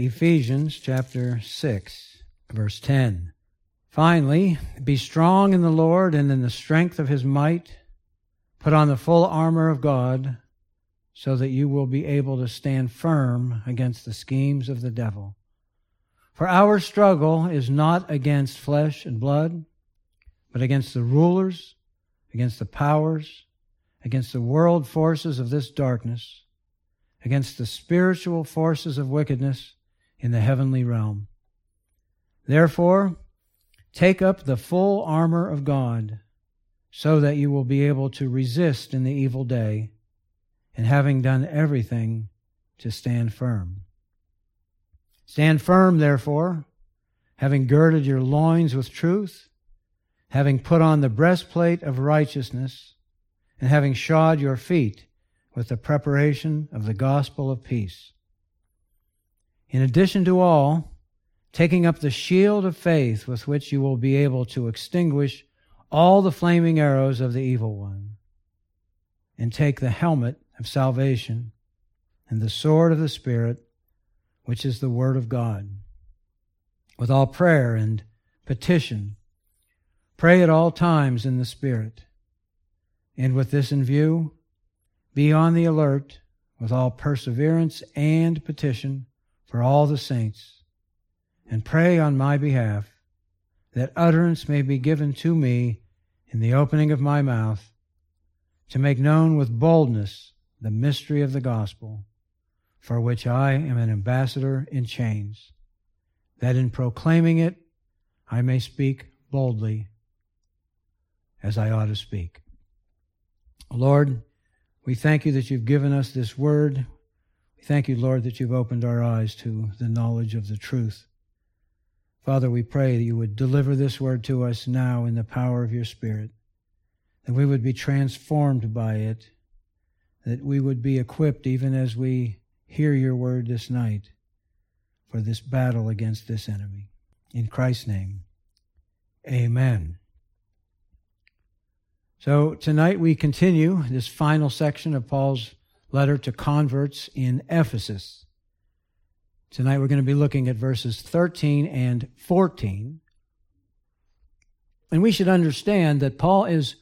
Ephesians chapter 6, verse 10. Finally, be strong in the Lord and in the strength of his might. Put on the full armor of God so that you will be able to stand firm against the schemes of the devil. For our struggle is not against flesh and blood, but against the rulers, against the powers, against the world forces of this darkness, against the spiritual forces of wickedness in the heavenly realm. Therefore, take up the full armor of God, so that you will be able to resist in the evil day, and having done everything, to stand firm. Stand firm, therefore, having girded your loins with truth, having put on the breastplate of righteousness, and having shod your feet with the preparation of the gospel of peace. In addition to all, taking up the shield of faith with which you will be able to extinguish all the flaming arrows of the evil one, and take the helmet of salvation and the sword of the Spirit, which is the Word of God. With all prayer and petition, pray at all times in the Spirit. And with this in view, be on the alert with all perseverance and petition for all the saints, and pray on my behalf that utterance may be given to me in the opening of my mouth to make known with boldness the mystery of the gospel, for which I am an ambassador in chains, that in proclaiming it I may speak boldly as I ought to speak. Lord, we thank you that you've given us this word. We thank you, Lord, that you've opened our eyes to the knowledge of the truth. Father, we pray that you would deliver this word to us now in the power of your Spirit, that we would be transformed by it, that we would be equipped even as we hear your word this night for this battle against this enemy. In Christ's name, amen. So tonight we continue this final section of Paul's letter to converts in Ephesus. Tonight we're going to be looking at verses 13 and 14. And we should understand that Paul is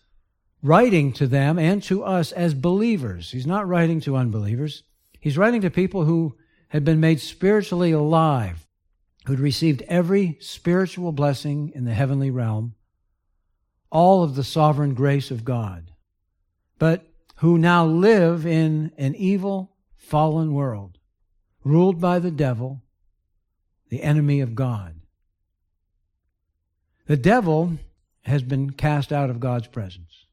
writing to them and to us as believers. He's not writing to unbelievers. He's writing to people who had been made spiritually alive, who'd received every spiritual blessing in the heavenly realm, all of the sovereign grace of God. But who now live in an evil, fallen world, ruled by the devil, the enemy of God. The devil has been cast out of God's presence.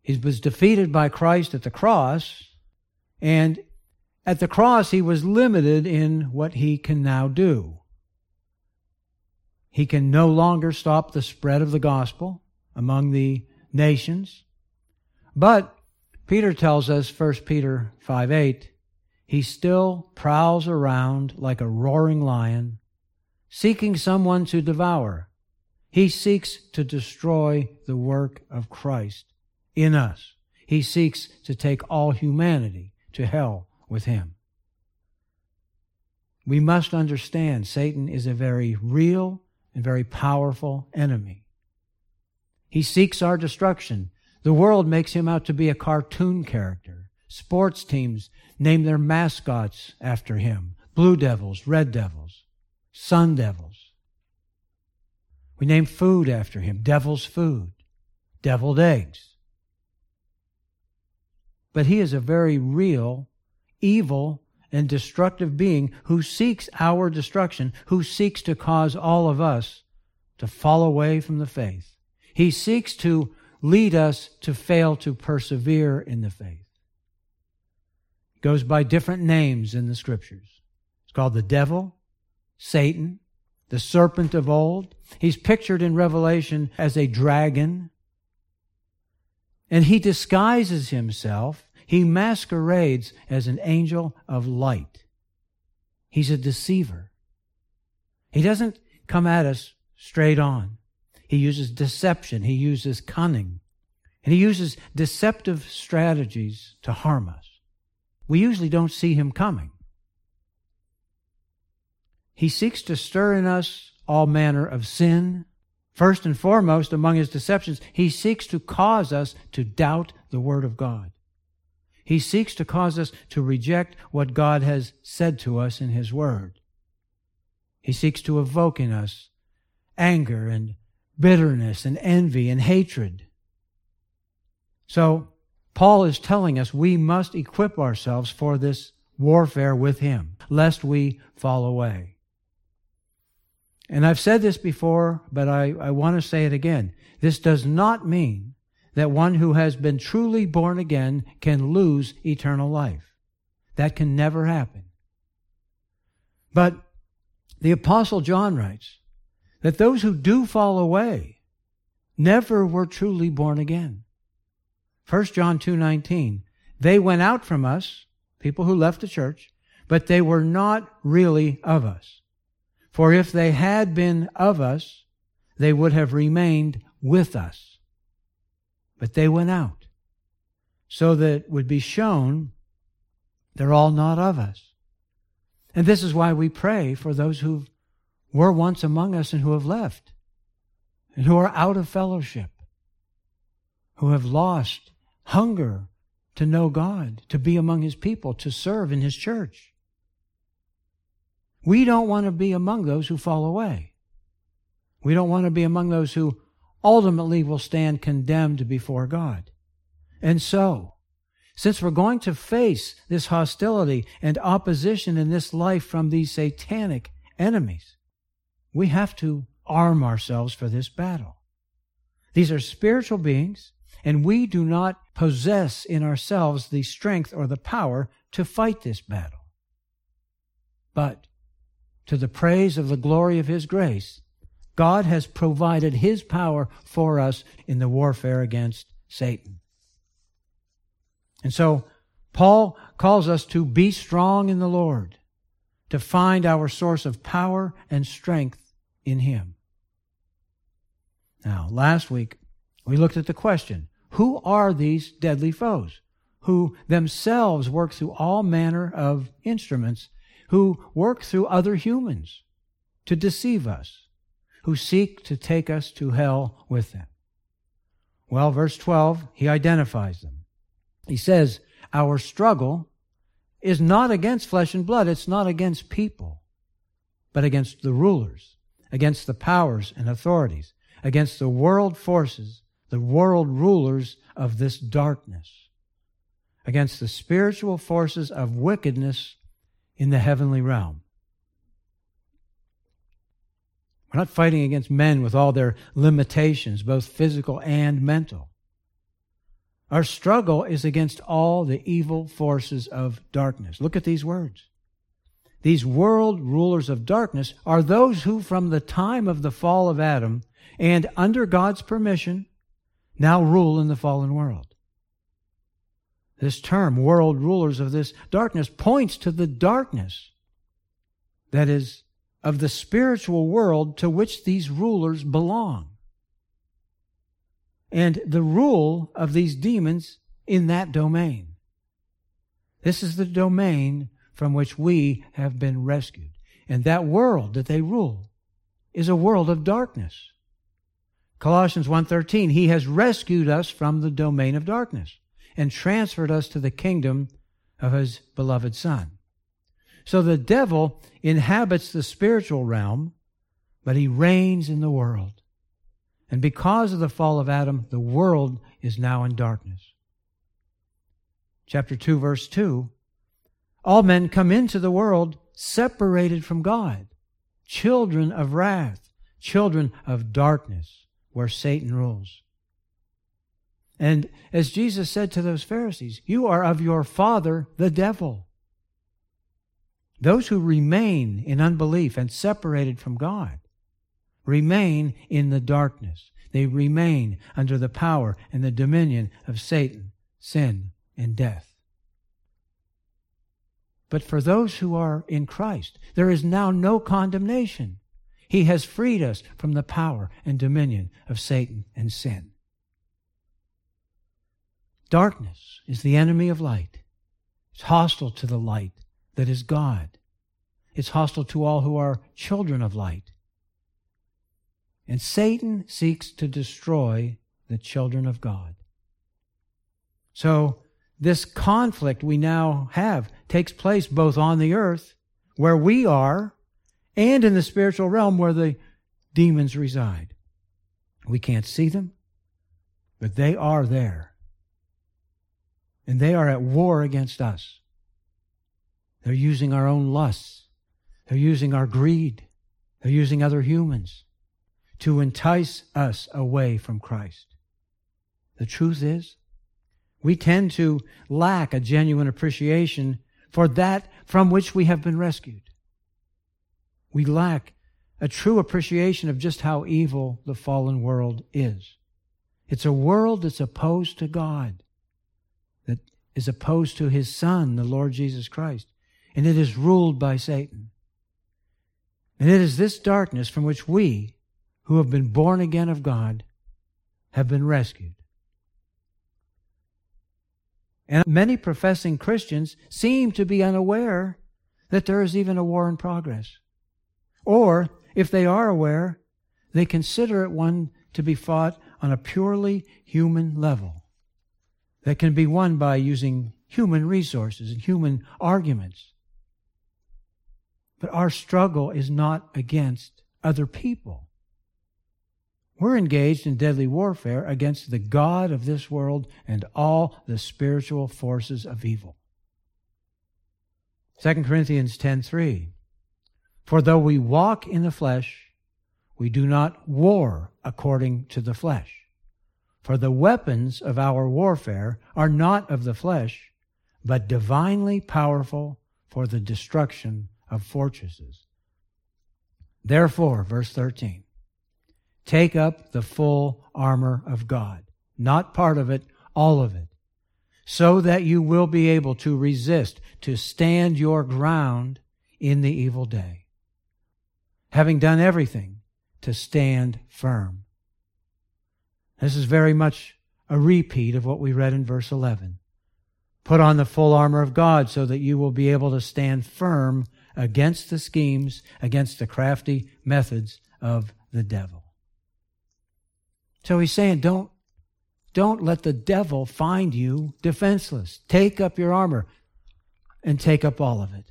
He was defeated by Christ at the cross, and at the cross he was limited in what he can now do. He can no longer stop the spread of the gospel among the nations. But Peter tells us, 1 Peter 5 8, he still prowls around like a roaring lion, seeking someone to devour. He seeks to destroy the work of Christ in us. He seeks to take all humanity to hell with him. We must understand Satan is a very real and very powerful enemy. He seeks our destruction. The world makes him out to be a cartoon character. Sports teams name their mascots after him Blue Devils, Red Devils, Sun Devils. We name food after him Devil's Food, Deviled Eggs. But he is a very real, evil, and destructive being who seeks our destruction, who seeks to cause all of us to fall away from the faith. He seeks to lead us to fail to persevere in the faith. It goes by different names in the scriptures. It's called the devil, Satan, the serpent of old. He's pictured in Revelation as a dragon. And he disguises himself, he masquerades as an angel of light. He's a deceiver. He doesn't come at us straight on. He uses deception. He uses cunning. And he uses deceptive strategies to harm us. We usually don't see him coming. he seeks to stir in us all manner of sin. First and foremost, among his deceptions, he seeks to cause us to doubt the Word of God. He seeks to cause us to reject what God has said to us in his Word. He seeks to evoke in us anger and bitterness and envy and hatred. So, Paul is telling us we must equip ourselves for this warfare with him, lest we fall away. And I've said this before, but I, I want to say it again. This does not mean that one who has been truly born again can lose eternal life. That can never happen. But the Apostle John writes that those who do fall away never were truly born again. 1 John 2:19 They went out from us, people who left the church, but they were not really of us. For if they had been of us, they would have remained with us. But they went out, so that it would be shown they're all not of us. And this is why we pray for those who were once among us and who have left, and who are out of fellowship, who have lost hunger to know God, to be among His people, to serve in His church. We don't want to be among those who fall away. We don't want to be among those who ultimately will stand condemned before God. And so, since we're going to face this hostility and opposition in this life from these satanic enemies, we have to arm ourselves for this battle. These are spiritual beings, and we do not possess in ourselves the strength or the power to fight this battle. But to the praise of the glory of His grace, God has provided His power for us in the warfare against Satan. And so, Paul calls us to be strong in the Lord, to find our source of power and strength in Him. Now, last week, we looked at the question who are these deadly foes? Who themselves work through all manner of instruments who work through other humans to deceive us, who seek to take us to hell with them. Well, verse 12, he identifies them. He says, Our struggle is not against flesh and blood, it's not against people, but against the rulers, against the powers and authorities, against the world forces, the world rulers of this darkness, against the spiritual forces of wickedness in the heavenly realm. We're not fighting against men with all their limitations, both physical and mental. Our struggle is against all the evil forces of darkness. Look at these words. These world rulers of darkness are those who, from the time of the fall of Adam and under God's permission, now rule in the fallen world. This term, world rulers of this darkness, points to the darkness that is of the spiritual world to which these rulers belong. And the rule of these demons in that domain. This is the domain from which we have been rescued. And that world that they rule is a world of darkness. Colossians 1:13 He has rescued us from the domain of darkness and transferred us to the kingdom of his beloved Son. So the devil inhabits the spiritual realm, but he reigns in the world. And because of the fall of Adam, the world is now in darkness. Chapter 2, verse 2 All men come into the world separated from God, children of wrath, children of darkness, where Satan rules. And as Jesus said to those Pharisees, you are of your father, the devil. Those who remain in unbelief and separated from God remain in the darkness. They remain under the power and the dominion of Satan, sin, and death. But for those who are in Christ, there is now no condemnation. He has freed us from the power and dominion of Satan and sin. Darkness is the enemy of light. It's hostile to the light that is God. it's hostile to all who are children of light. And Satan seeks to destroy the children of God. So, this conflict we now have takes place both on the earth, where we are, and in the spiritual realm where the demons reside. We can't see them, but they are there. And they are at war against us. They're using our own lusts. They're using our greed. They're using other humans to entice us away from Christ. The truth is, we tend to lack a genuine appreciation for that from which we have been rescued. We lack a true appreciation of just how evil the fallen world is. It's a world that's opposed to God, that is opposed to his Son, the Lord Jesus Christ, and it is ruled by Satan. And it is this darkness from which we, who have been born again of God, have been rescued. And many professing Christians seem to be unaware that there is even a war in progress. Or, if they are aware, they consider it one to be fought on a purely human level that can be won by using human resources and human arguments. But our struggle is not against other people. We're engaged in deadly warfare against the God of this world and all the spiritual forces of evil. 2 Corinthians 10:3 For though we walk in the flesh, we do not war according to the flesh. For the weapons of our warfare are not of the flesh, but divinely powerful for the destruction of fortresses. Therefore, verse 13, Take up the full armor of God. Not part of it, all of it. So that you will be able to resist, to stand your ground in the evil day. Having done everything, to stand firm. This is very much a repeat of what we read in verse 11. Put on the full armor of God so that you will be able to stand firm against the schemes, against the crafty methods of the devil. So he's saying, don't, don't let the devil find you defenseless. Take up your armor and take up all of it.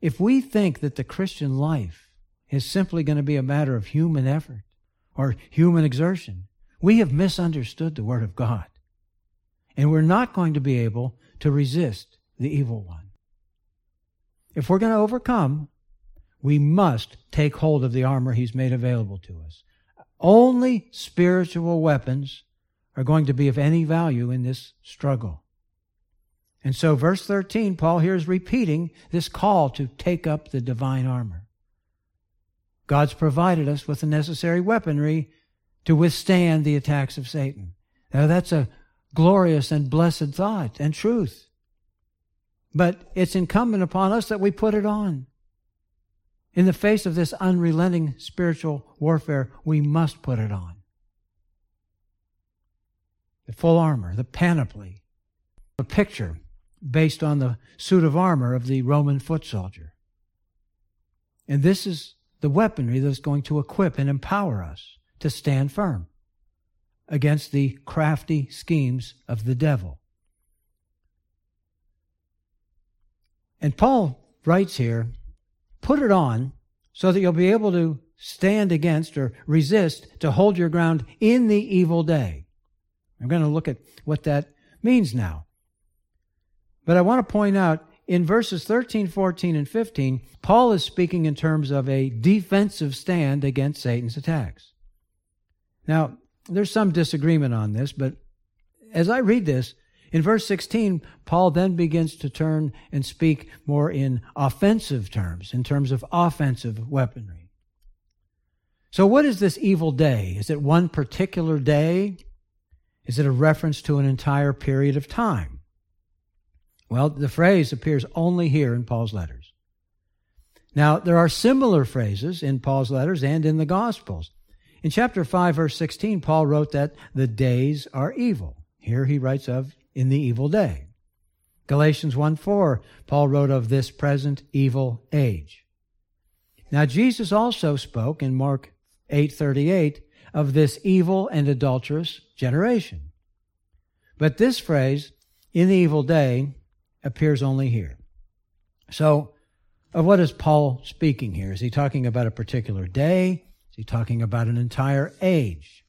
If we think that the Christian life is simply going to be a matter of human effort or human exertion, we have misunderstood the Word of God. And we're not going to be able to resist the evil one. If we're going to overcome, we must take hold of the armor He's made available to us. Only spiritual weapons are going to be of any value in this struggle. And so, verse 13, Paul here is repeating this call to take up the divine armor. God's provided us with the necessary weaponry to withstand the attacks of Satan. Now, that's a glorious and blessed thought and truth. But it's incumbent upon us that we put it on. In the face of this unrelenting spiritual warfare, we must put it on. The full armor, the panoply, a picture based on the suit of armor of the Roman foot soldier. And this is the weaponry that's going to equip and empower us to stand firm against the crafty schemes of the devil. And Paul writes here Put it on so that you'll be able to stand against or resist to hold your ground in the evil day. I'm going to look at what that means now. But I want to point out in verses 13, 14, and 15, Paul is speaking in terms of a defensive stand against Satan's attacks. Now, there's some disagreement on this, but as I read this, in verse 16, Paul then begins to turn and speak more in offensive terms, in terms of offensive weaponry. So, what is this evil day? Is it one particular day? Is it a reference to an entire period of time? Well, the phrase appears only here in Paul's letters. Now, there are similar phrases in Paul's letters and in the Gospels. In chapter 5, verse 16, Paul wrote that the days are evil. Here he writes of in the evil day. Galatians 1 4, Paul wrote of this present evil age. Now Jesus also spoke in Mark 8:38 of this evil and adulterous generation. But this phrase, in the evil day, appears only here. So, of what is Paul speaking here? Is he talking about a particular day? Is he talking about an entire age?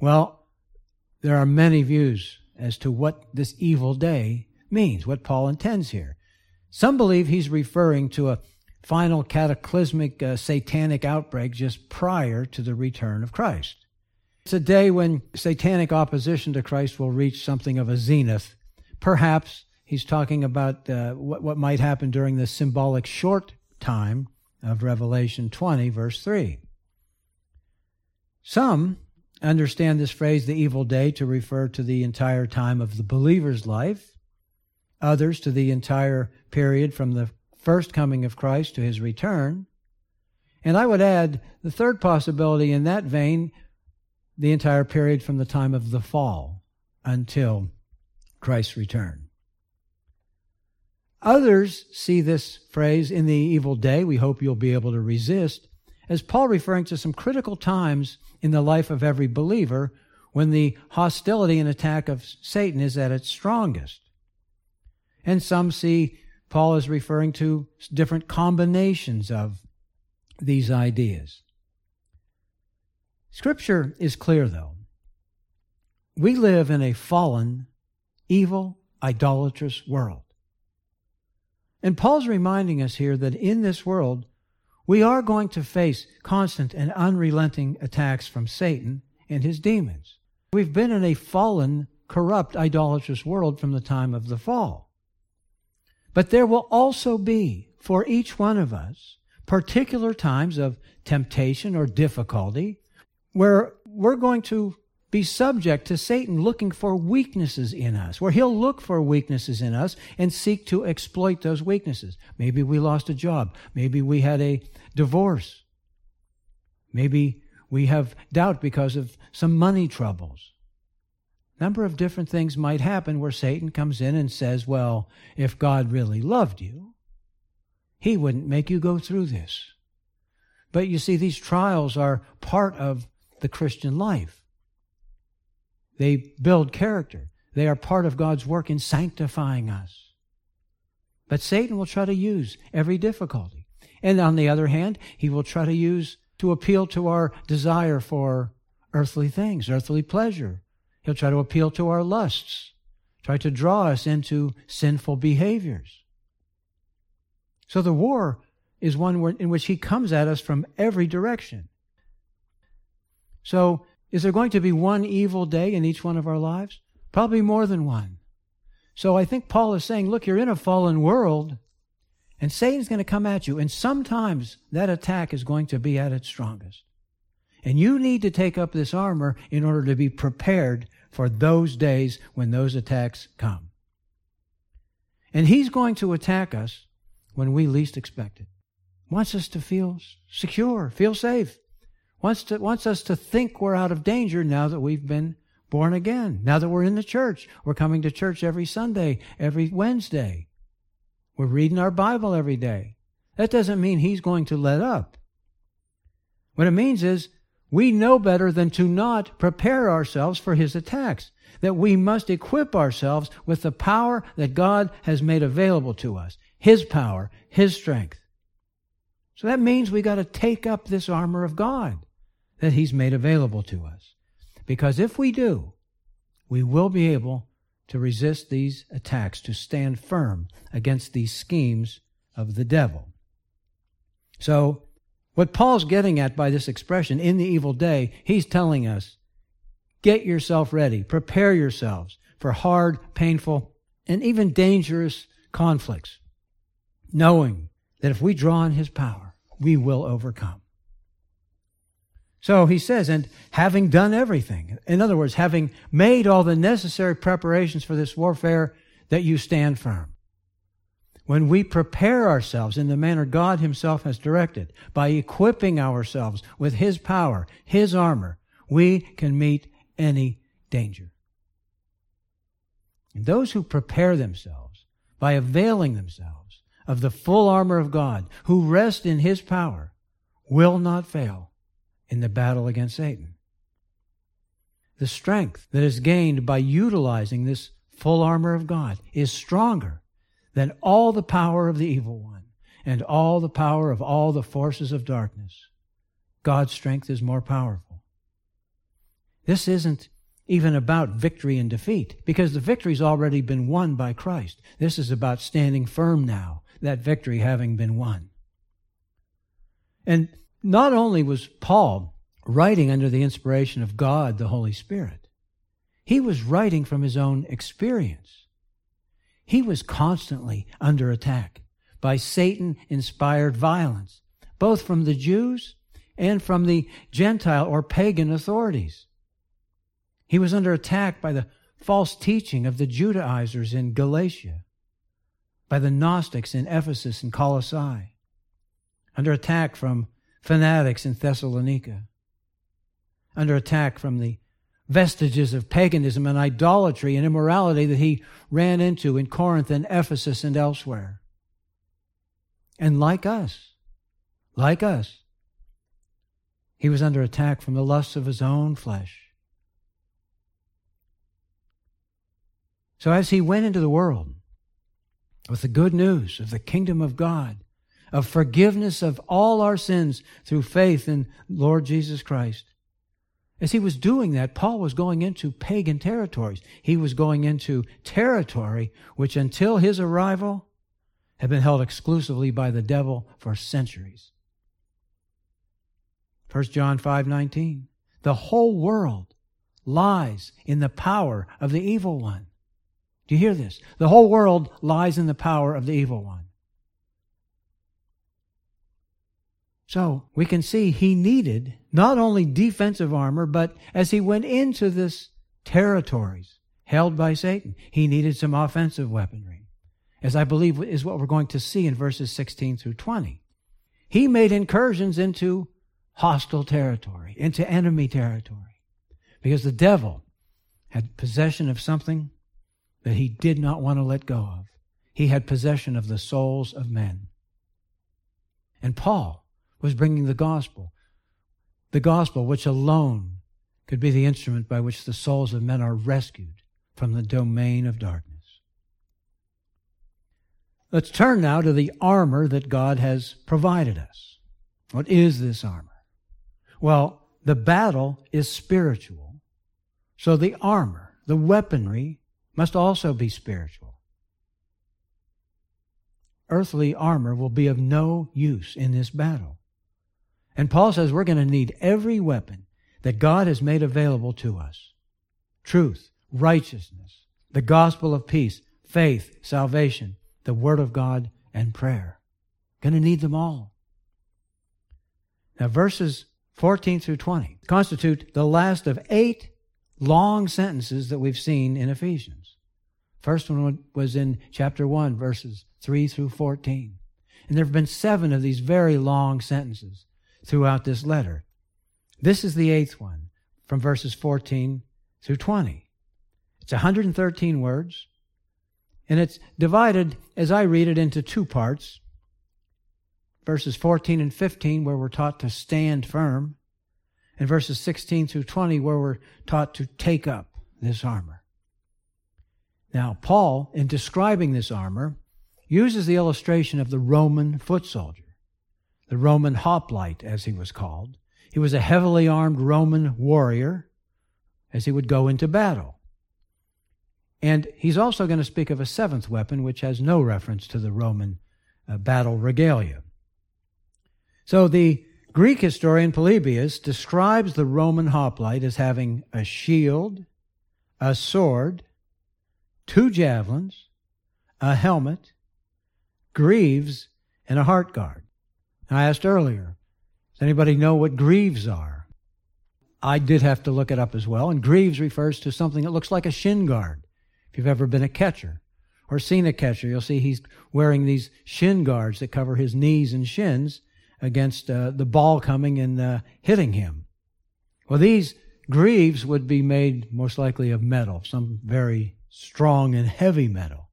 Well, there are many views as to what this evil day means, what Paul intends here. Some believe he's referring to a final cataclysmic uh, satanic outbreak just prior to the return of Christ. It's a day when satanic opposition to Christ will reach something of a zenith. Perhaps he's talking about uh, what, what might happen during the symbolic short time of Revelation 20, verse 3. Some understand this phrase, the evil day, to refer to the entire time of the believer's life, others to the entire period from the first coming of Christ to his return. And I would add the third possibility in that vein, the entire period from the time of the fall until Christ's return. Others see this phrase in the evil day, we hope you'll be able to resist, as Paul referring to some critical times in the life of every believer when the hostility and attack of Satan is at its strongest. And some see Paul is referring to different combinations of these ideas. Scripture is clear, though. We live in a fallen, evil, idolatrous world. And Paul's reminding us here that in this world, we are going to face constant and unrelenting attacks from Satan and his demons. We've been in a fallen, corrupt, idolatrous world from the time of the fall. But there will also be, for each one of us, particular times of temptation or difficulty where we're going to be subject to Satan looking for weaknesses in us, where he'll look for weaknesses in us and seek to exploit those weaknesses. Maybe we lost a job. Maybe we had a divorce. Maybe we have doubt because of some money troubles number of different things might happen where Satan comes in and says, Well, if God really loved you, he wouldn't make you go through this. But you see, these trials are part of the Christian life. They build character. They are part of God's work in sanctifying us. But Satan will try to use every difficulty. And on the other hand, he will try to use to appeal to our desire for earthly things, earthly pleasure, He'll try to appeal to our lusts, try to draw us into sinful behaviors. So the war is one in which he comes at us from every direction. So, is there going to be one evil day in each one of our lives? Probably more than one. So I think Paul is saying, look, you're in a fallen world, and Satan's going to come at you, and sometimes that attack is going to be at its strongest. And you need to take up this armor in order to be prepared for those days when those attacks come. And he's going to attack us when we least expect it. Wants us to feel secure, feel safe. Wants to wants us to think we're out of danger now that we've been born again. Now that we're in the church, we're coming to church every Sunday, every Wednesday. We're reading our Bible every day. That doesn't mean he's going to let up. What it means is we know better than to not prepare ourselves for his attacks. That we must equip ourselves with the power that God has made available to us. His power, His strength. So that means we got to take up this armor of God that He's made available to us. Because if we do, we will be able to resist these attacks, to stand firm against these schemes of the devil. So what Paul's getting at by this expression, in the evil day, he's telling us get yourself ready, prepare yourselves for hard, painful, and even dangerous conflicts, knowing that if we draw on his power, we will overcome. So he says, and having done everything, in other words, having made all the necessary preparations for this warfare, that you stand firm when we prepare ourselves in the manner God Himself has directed, by equipping ourselves with His power, His armor, we can meet any danger. And those who prepare themselves by availing themselves of the full armor of God, who rest in his power, will not fail in the battle against Satan. The strength that is gained by utilizing this full armor of God is stronger than all the power of the evil one and all the power of all the forces of darkness. God's strength is more powerful. This isn't even about victory and defeat because the victory's already been won by Christ. This is about standing firm now, that victory having been won. And not only was Paul writing under the inspiration of God, the Holy Spirit, he was writing from his own experience. He was constantly under attack by Satan inspired violence, both from the Jews and from the Gentile or pagan authorities. He was under attack by the false teaching of the Judaizers in Galatia, by the Gnostics in Ephesus and Colossae, under attack from fanatics in Thessalonica, under attack from the vestiges of paganism and idolatry and immorality that he ran into in Corinth and Ephesus and elsewhere. And like us, like us, he was under attack from the lusts of his own flesh. So as he went into the world with the good news of the kingdom of God, of forgiveness of all our sins through faith in Lord Jesus Christ, as he was doing that, Paul was going into pagan territories. He was going into territory which until his arrival had been held exclusively by the devil for centuries. 1 John 5:19 The whole world lies in the power of the evil one. Do you hear this? The whole world lies in the power of the evil one. So we can see he needed not only defensive armor, but as he went into this territories held by Satan, he needed some offensive weaponry, as I believe is what we're going to see in verses 16 through 20. He made incursions into hostile territory, into enemy territory, because the devil had possession of something that he did not want to let go of. He had possession of the souls of men. And Paul was bringing the gospel, the gospel which alone could be the instrument by which the souls of men are rescued from the domain of darkness. Let's turn now to the armor that God has provided us. What is this armor? Well, the battle is spiritual. So the armor, the weaponry, must also be spiritual. Earthly armor will be of no use in this battle. And Paul says we're going to need every weapon that God has made available to us truth, righteousness, the gospel of peace, faith, salvation, the word of God, and prayer. Going to need them all. Now, verses 14 through 20 constitute the last of eight long sentences that we've seen in Ephesians. First one was in chapter 1, verses 3 through 14. And there have been seven of these very long sentences throughout this letter. This is the eighth one, from verses 14 through 20. It's 113 words, and it's divided, as I read it, into two parts. Verses 14 and 15, where we're taught to stand firm, and verses 16 through 20, where we're taught to take up this armor. Now, Paul, in describing this armor, uses the illustration of the Roman foot soldier the Roman hoplite, as he was called. He was a heavily armed Roman warrior as he would go into battle. And he's also going to speak of a seventh weapon, which has no reference to the Roman uh, battle regalia. So the Greek historian Polybius describes the Roman hoplite as having a shield, a sword, two javelins, a helmet, greaves, and a heart guard. I asked earlier, does anybody know what greaves are? I did have to look it up as well, and greaves refers to something that looks like a shin guard. If you've ever been a catcher or seen a catcher, you'll see he's wearing these shin guards that cover his knees and shins against uh, the ball coming and uh, hitting him. Well, these greaves would be made most likely of metal, some very strong and heavy metal.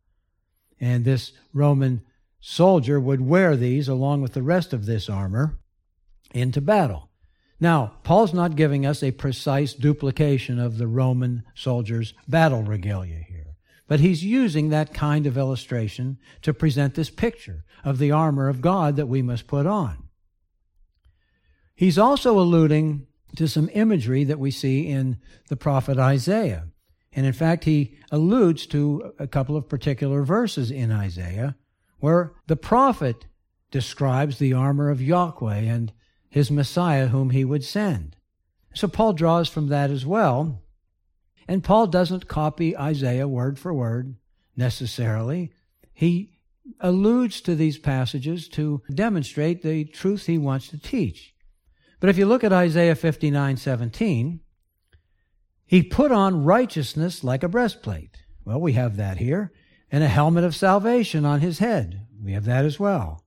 And this Roman soldier would wear these along with the rest of this armor into battle. Now, Paul's not giving us a precise duplication of the Roman soldier's battle regalia here, but he's using that kind of illustration to present this picture of the armor of God that we must put on. He's also alluding to some imagery that we see in the prophet Isaiah. And in fact, he alludes to a couple of particular verses in Isaiah where the prophet describes the armor of Yahweh and his Messiah whom he would send. So Paul draws from that as well. And Paul doesn't copy Isaiah word for word necessarily. He alludes to these passages to demonstrate the truth he wants to teach. But if you look at Isaiah 59 17, he put on righteousness like a breastplate. Well, we have that here. And a helmet of salvation on his head. We have that as well.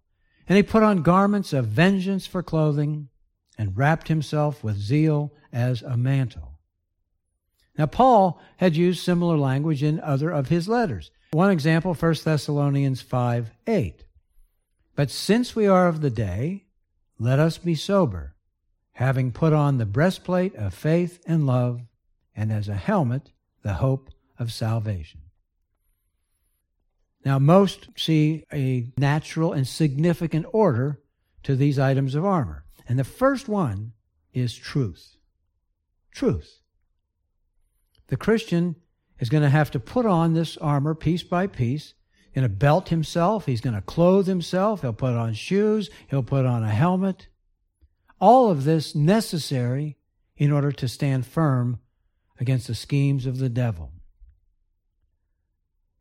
And he put on garments of vengeance for clothing and wrapped himself with zeal as a mantle. Now, Paul had used similar language in other of his letters. One example, 1 Thessalonians 5 8. But since we are of the day, let us be sober, having put on the breastplate of faith and love, and as a helmet, the hope of salvation. Now, most see a natural and significant order to these items of armor. And the first one is truth. Truth. The Christian is going to have to put on this armor piece by piece. He's going to belt himself. He's going to clothe himself. He'll put on shoes. He'll put on a helmet. All of this necessary in order to stand firm against the schemes of the devil.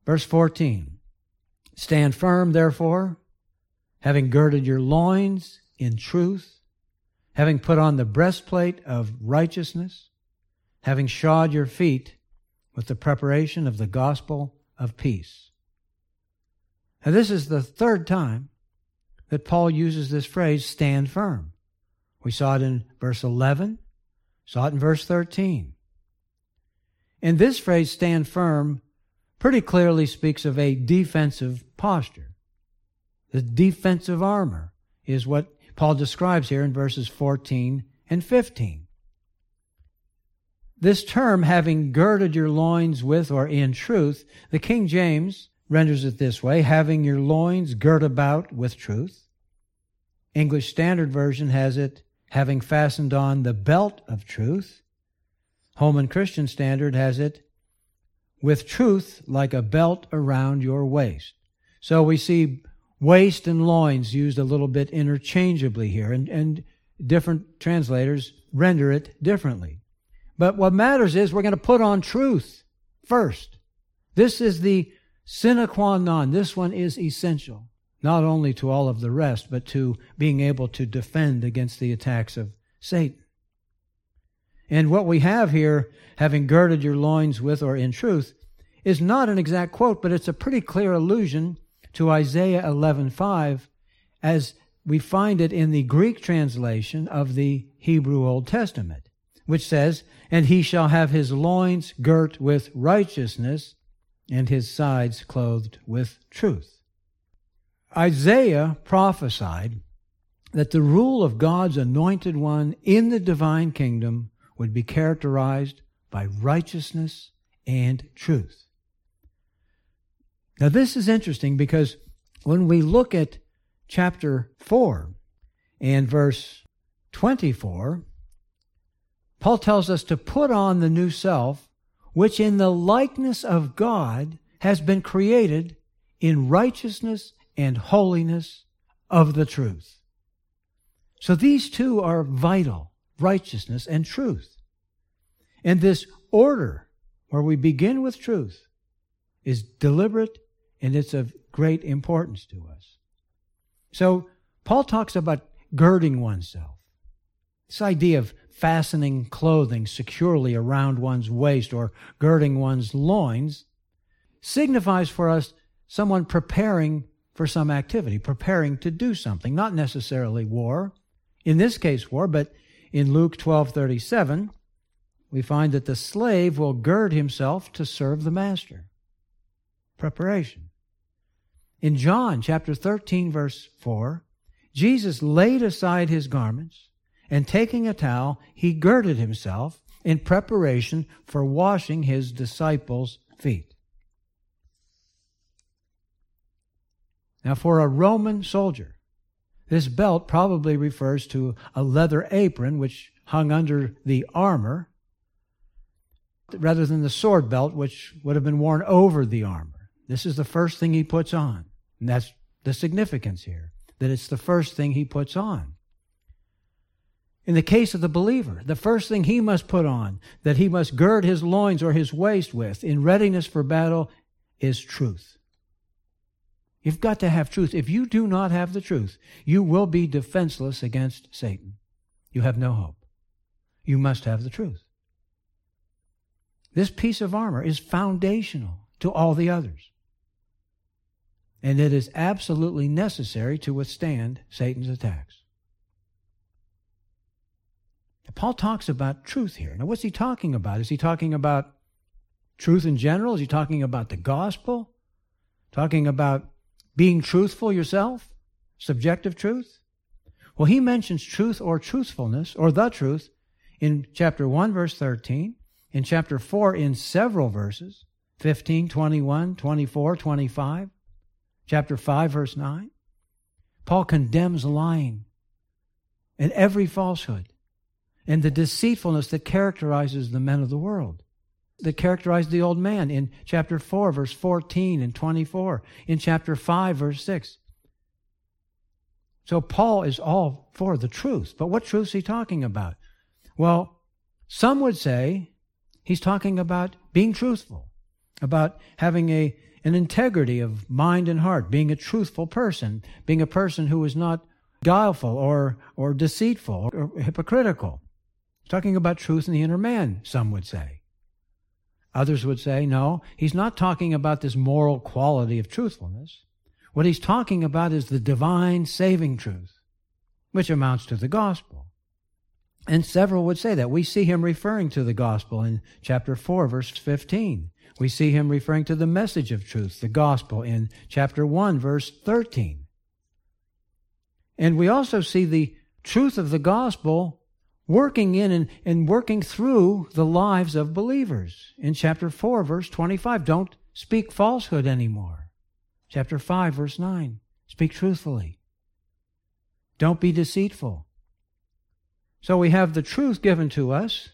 Verse 14 Stand firm, therefore, having girded your loins in truth, having put on the breastplate of righteousness, having shod your feet with the preparation of the gospel of peace. Now, this is the third time that Paul uses this phrase, stand firm. We saw it in verse 11, saw it in verse 13. And this phrase, stand firm, pretty clearly speaks of a defensive posture. The defensive armor is what Paul describes here in verses 14 and 15. This term, having girded your loins with or in truth, the King James renders it this way having your loins girt about with truth. English Standard Version has it having fastened on the belt of truth. Holman Christian Standard has it with truth like a belt around your waist. So we see waist and loins used a little bit interchangeably here, and, and different translators render it differently. But what matters is we're going to put on truth first. This is the sine qua non. This one is essential, not only to all of the rest, but to being able to defend against the attacks of Satan. And what we have here, having girded your loins with or in truth, is not an exact quote, but it's a pretty clear allusion to Isaiah 11:5 as we find it in the Greek translation of the Hebrew Old Testament, which says, "And he shall have his loins girt with righteousness and his sides clothed with truth." Isaiah prophesied that the rule of God's anointed one in the divine kingdom would be characterized by righteousness and truth. Now, this is interesting because when we look at chapter 4 and verse 24, Paul tells us to put on the new self, which in the likeness of God has been created in righteousness and holiness of the truth. So these two are vital righteousness and truth. And this order, where we begin with truth, is deliberate and it's of great importance to us. So, Paul talks about girding oneself. This idea of fastening clothing securely around one's waist or girding one's loins signifies for us someone preparing for some activity, preparing to do something, not necessarily war. In this case, war, but in Luke 12:37, we find that the slave will gird himself to serve the master. Preparation. In John chapter 13, verse 4, Jesus laid aside his garments, and taking a towel, he girded himself in preparation for washing his disciples' feet. Now, for a Roman soldier, this belt probably refers to a leather apron which hung under the armor rather than the sword belt which would have been worn over the armor. This is the first thing he puts on. And that's the significance here, that it's the first thing he puts on. In the case of the believer, the first thing he must put on, that he must gird his loins or his waist with in readiness for battle, is truth. You've got to have truth. If you do not have the truth, you will be defenseless against Satan. You have no hope. You must have the truth. This piece of armor is foundational to all the others. And it is absolutely necessary to withstand Satan's attacks. Paul talks about truth here. Now, what's he talking about? Is he talking about truth in general? Is he talking about the gospel? Talking about being truthful yourself? Subjective truth? Well, he mentions truth or truthfulness or the truth in chapter 1, verse 13, in chapter 4, in several verses 15, 21, 24, 25, chapter 5, verse 9. Paul condemns lying and every falsehood and the deceitfulness that characterizes the men of the world, that characterized the old man in chapter 4, verse 14 and 24, in chapter 5, verse 6. So Paul is all for the truth. But what truth is he talking about? Well, some would say he's talking about being truthful, about having a, an integrity of mind and heart, being a truthful person, being a person who is not guileful or, or deceitful or hypocritical. He's talking about truth in the inner man, some would say. Others would say, no, he's not talking about this moral quality of truthfulness. What he's talking about is the divine saving truth, which amounts to the gospel. And several would say that. We see him referring to the gospel in chapter 4, verse 15. We see him referring to the message of truth, the gospel, in chapter 1, verse 13. And we also see the truth of the gospel working in and, and working through the lives of believers. In chapter 4, verse 25, don't speak falsehood anymore. Chapter 5, verse 9, speak truthfully. Don't be deceitful. So we have the truth given to us,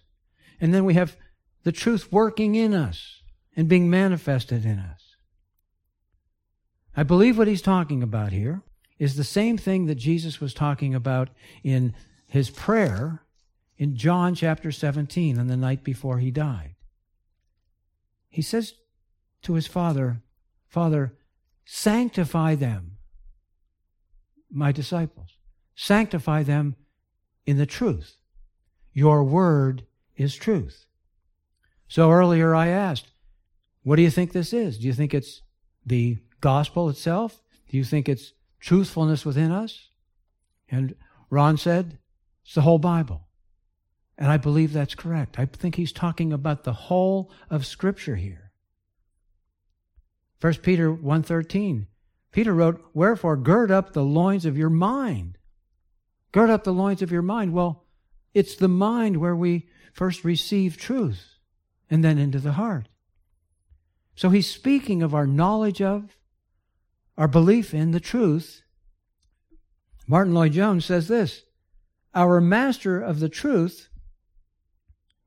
and then we have the truth working in us and being manifested in us. I believe what he's talking about here is the same thing that Jesus was talking about in his prayer in John chapter 17 on the night before he died. He says to his father, Father, sanctify them, my disciples. Sanctify them in the truth. Your word is truth. So earlier I asked, what do you think this is? Do you think it's the gospel itself? Do you think it's truthfulness within us? And Ron said, it's the whole Bible. And I believe that's correct. I think he's talking about the whole of Scripture here. 1 Peter 1.13, Peter wrote, Wherefore gird up the loins of your mind. Gird up the loins of your mind. Well, it's the mind where we first receive truth and then into the heart. So he's speaking of our knowledge of, our belief in the truth. Martyn Lloyd-Jones says this Our master of the truth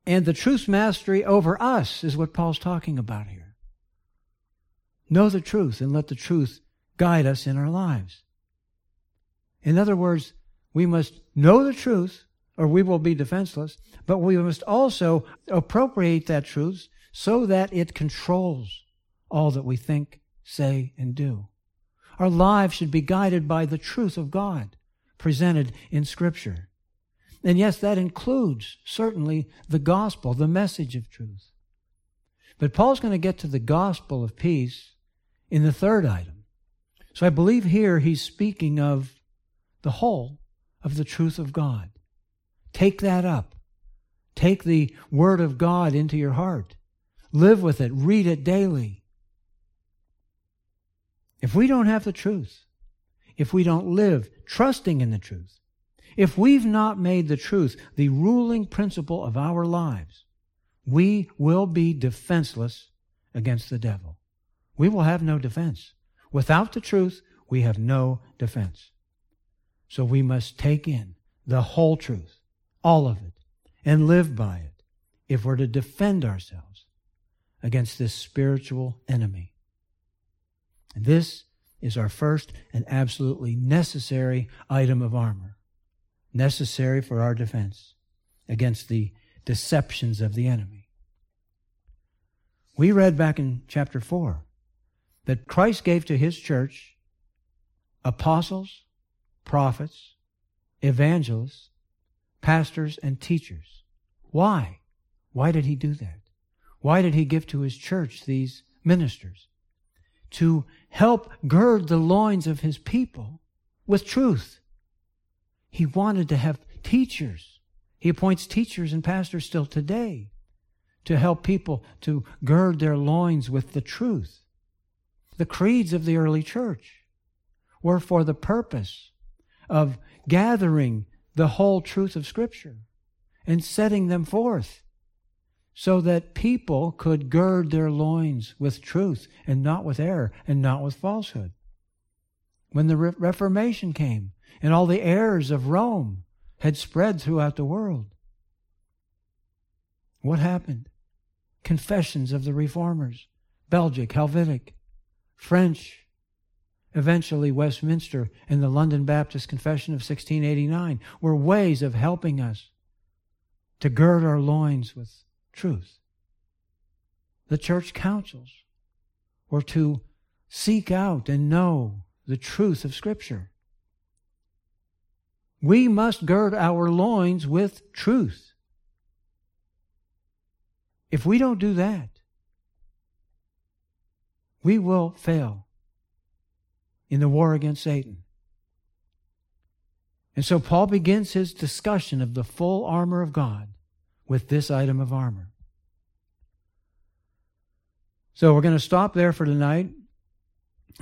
and the truth's mastery over us is what Paul's talking about here. Know the truth and let the truth guide us in our lives. In other words, we must know the truth or we will be defenseless, but we must also appropriate that truth so that it controls all that we think, say, and do. Our lives should be guided by the truth of God presented in Scripture. And yes, that includes certainly the gospel, the message of truth. But Paul's going to get to the gospel of peace in the third item. So I believe here he's speaking of the whole of the truth of God. Take that up. Take the word of God into your heart. Live with it. Read it daily. if we don't have the truth, if we don't live trusting in the truth, if we've not made the truth the ruling principle of our lives, we will be defenseless against the devil. We will have no defense. Without the truth, we have no defense. So we must take in the whole truth, all of it, and live by it if we're to defend ourselves against this spiritual enemy. And this is our first and absolutely necessary item of armor, necessary for our defense against the deceptions of the enemy. We read back in chapter 4 that Christ gave to his church apostles, prophets, evangelists, pastors, and teachers. Why? Why did he do that? Why did he give to his church these ministers? To help gird the loins of his people with truth. He wanted to have teachers. He appoints teachers and pastors still today to help people to gird their loins with the truth. The creeds of the early church were for the purpose of gathering the whole truth of Scripture and setting them forth so that people could gird their loins with truth and not with error and not with falsehood. When the Re- Reformation came and all the errors of Rome had spread throughout the world, what happened? Confessions of the Reformers, Belgic, Helvetic, French, eventually Westminster and the London Baptist Confession of 1689 were ways of helping us to gird our loins with truth. The church councils were to seek out and know the truth of Scripture. We must gird our loins with truth. If we don't do that, we will fail in the war against Satan. And so Paul begins his discussion of the full armor of God with this item of armor. So we're going to stop there for tonight.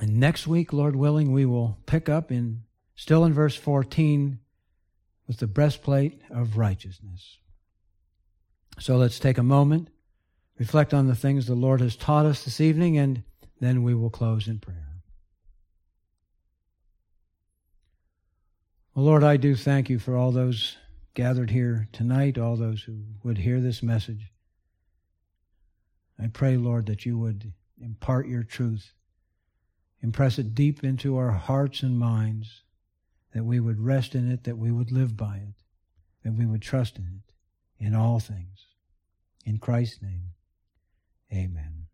And next week, Lord willing, we will pick up in still in verse 14 with the breastplate of righteousness. So let's take a moment, reflect on the things the Lord has taught us this evening, and then we will close in prayer. Well, Lord, I do thank you for all those gathered here tonight, all those who would hear this message. I pray, Lord, that you would impart your truth, impress it deep into our hearts and minds, that we would rest in it, that we would live by it, that we would trust in it in all things. In Christ's name, amen.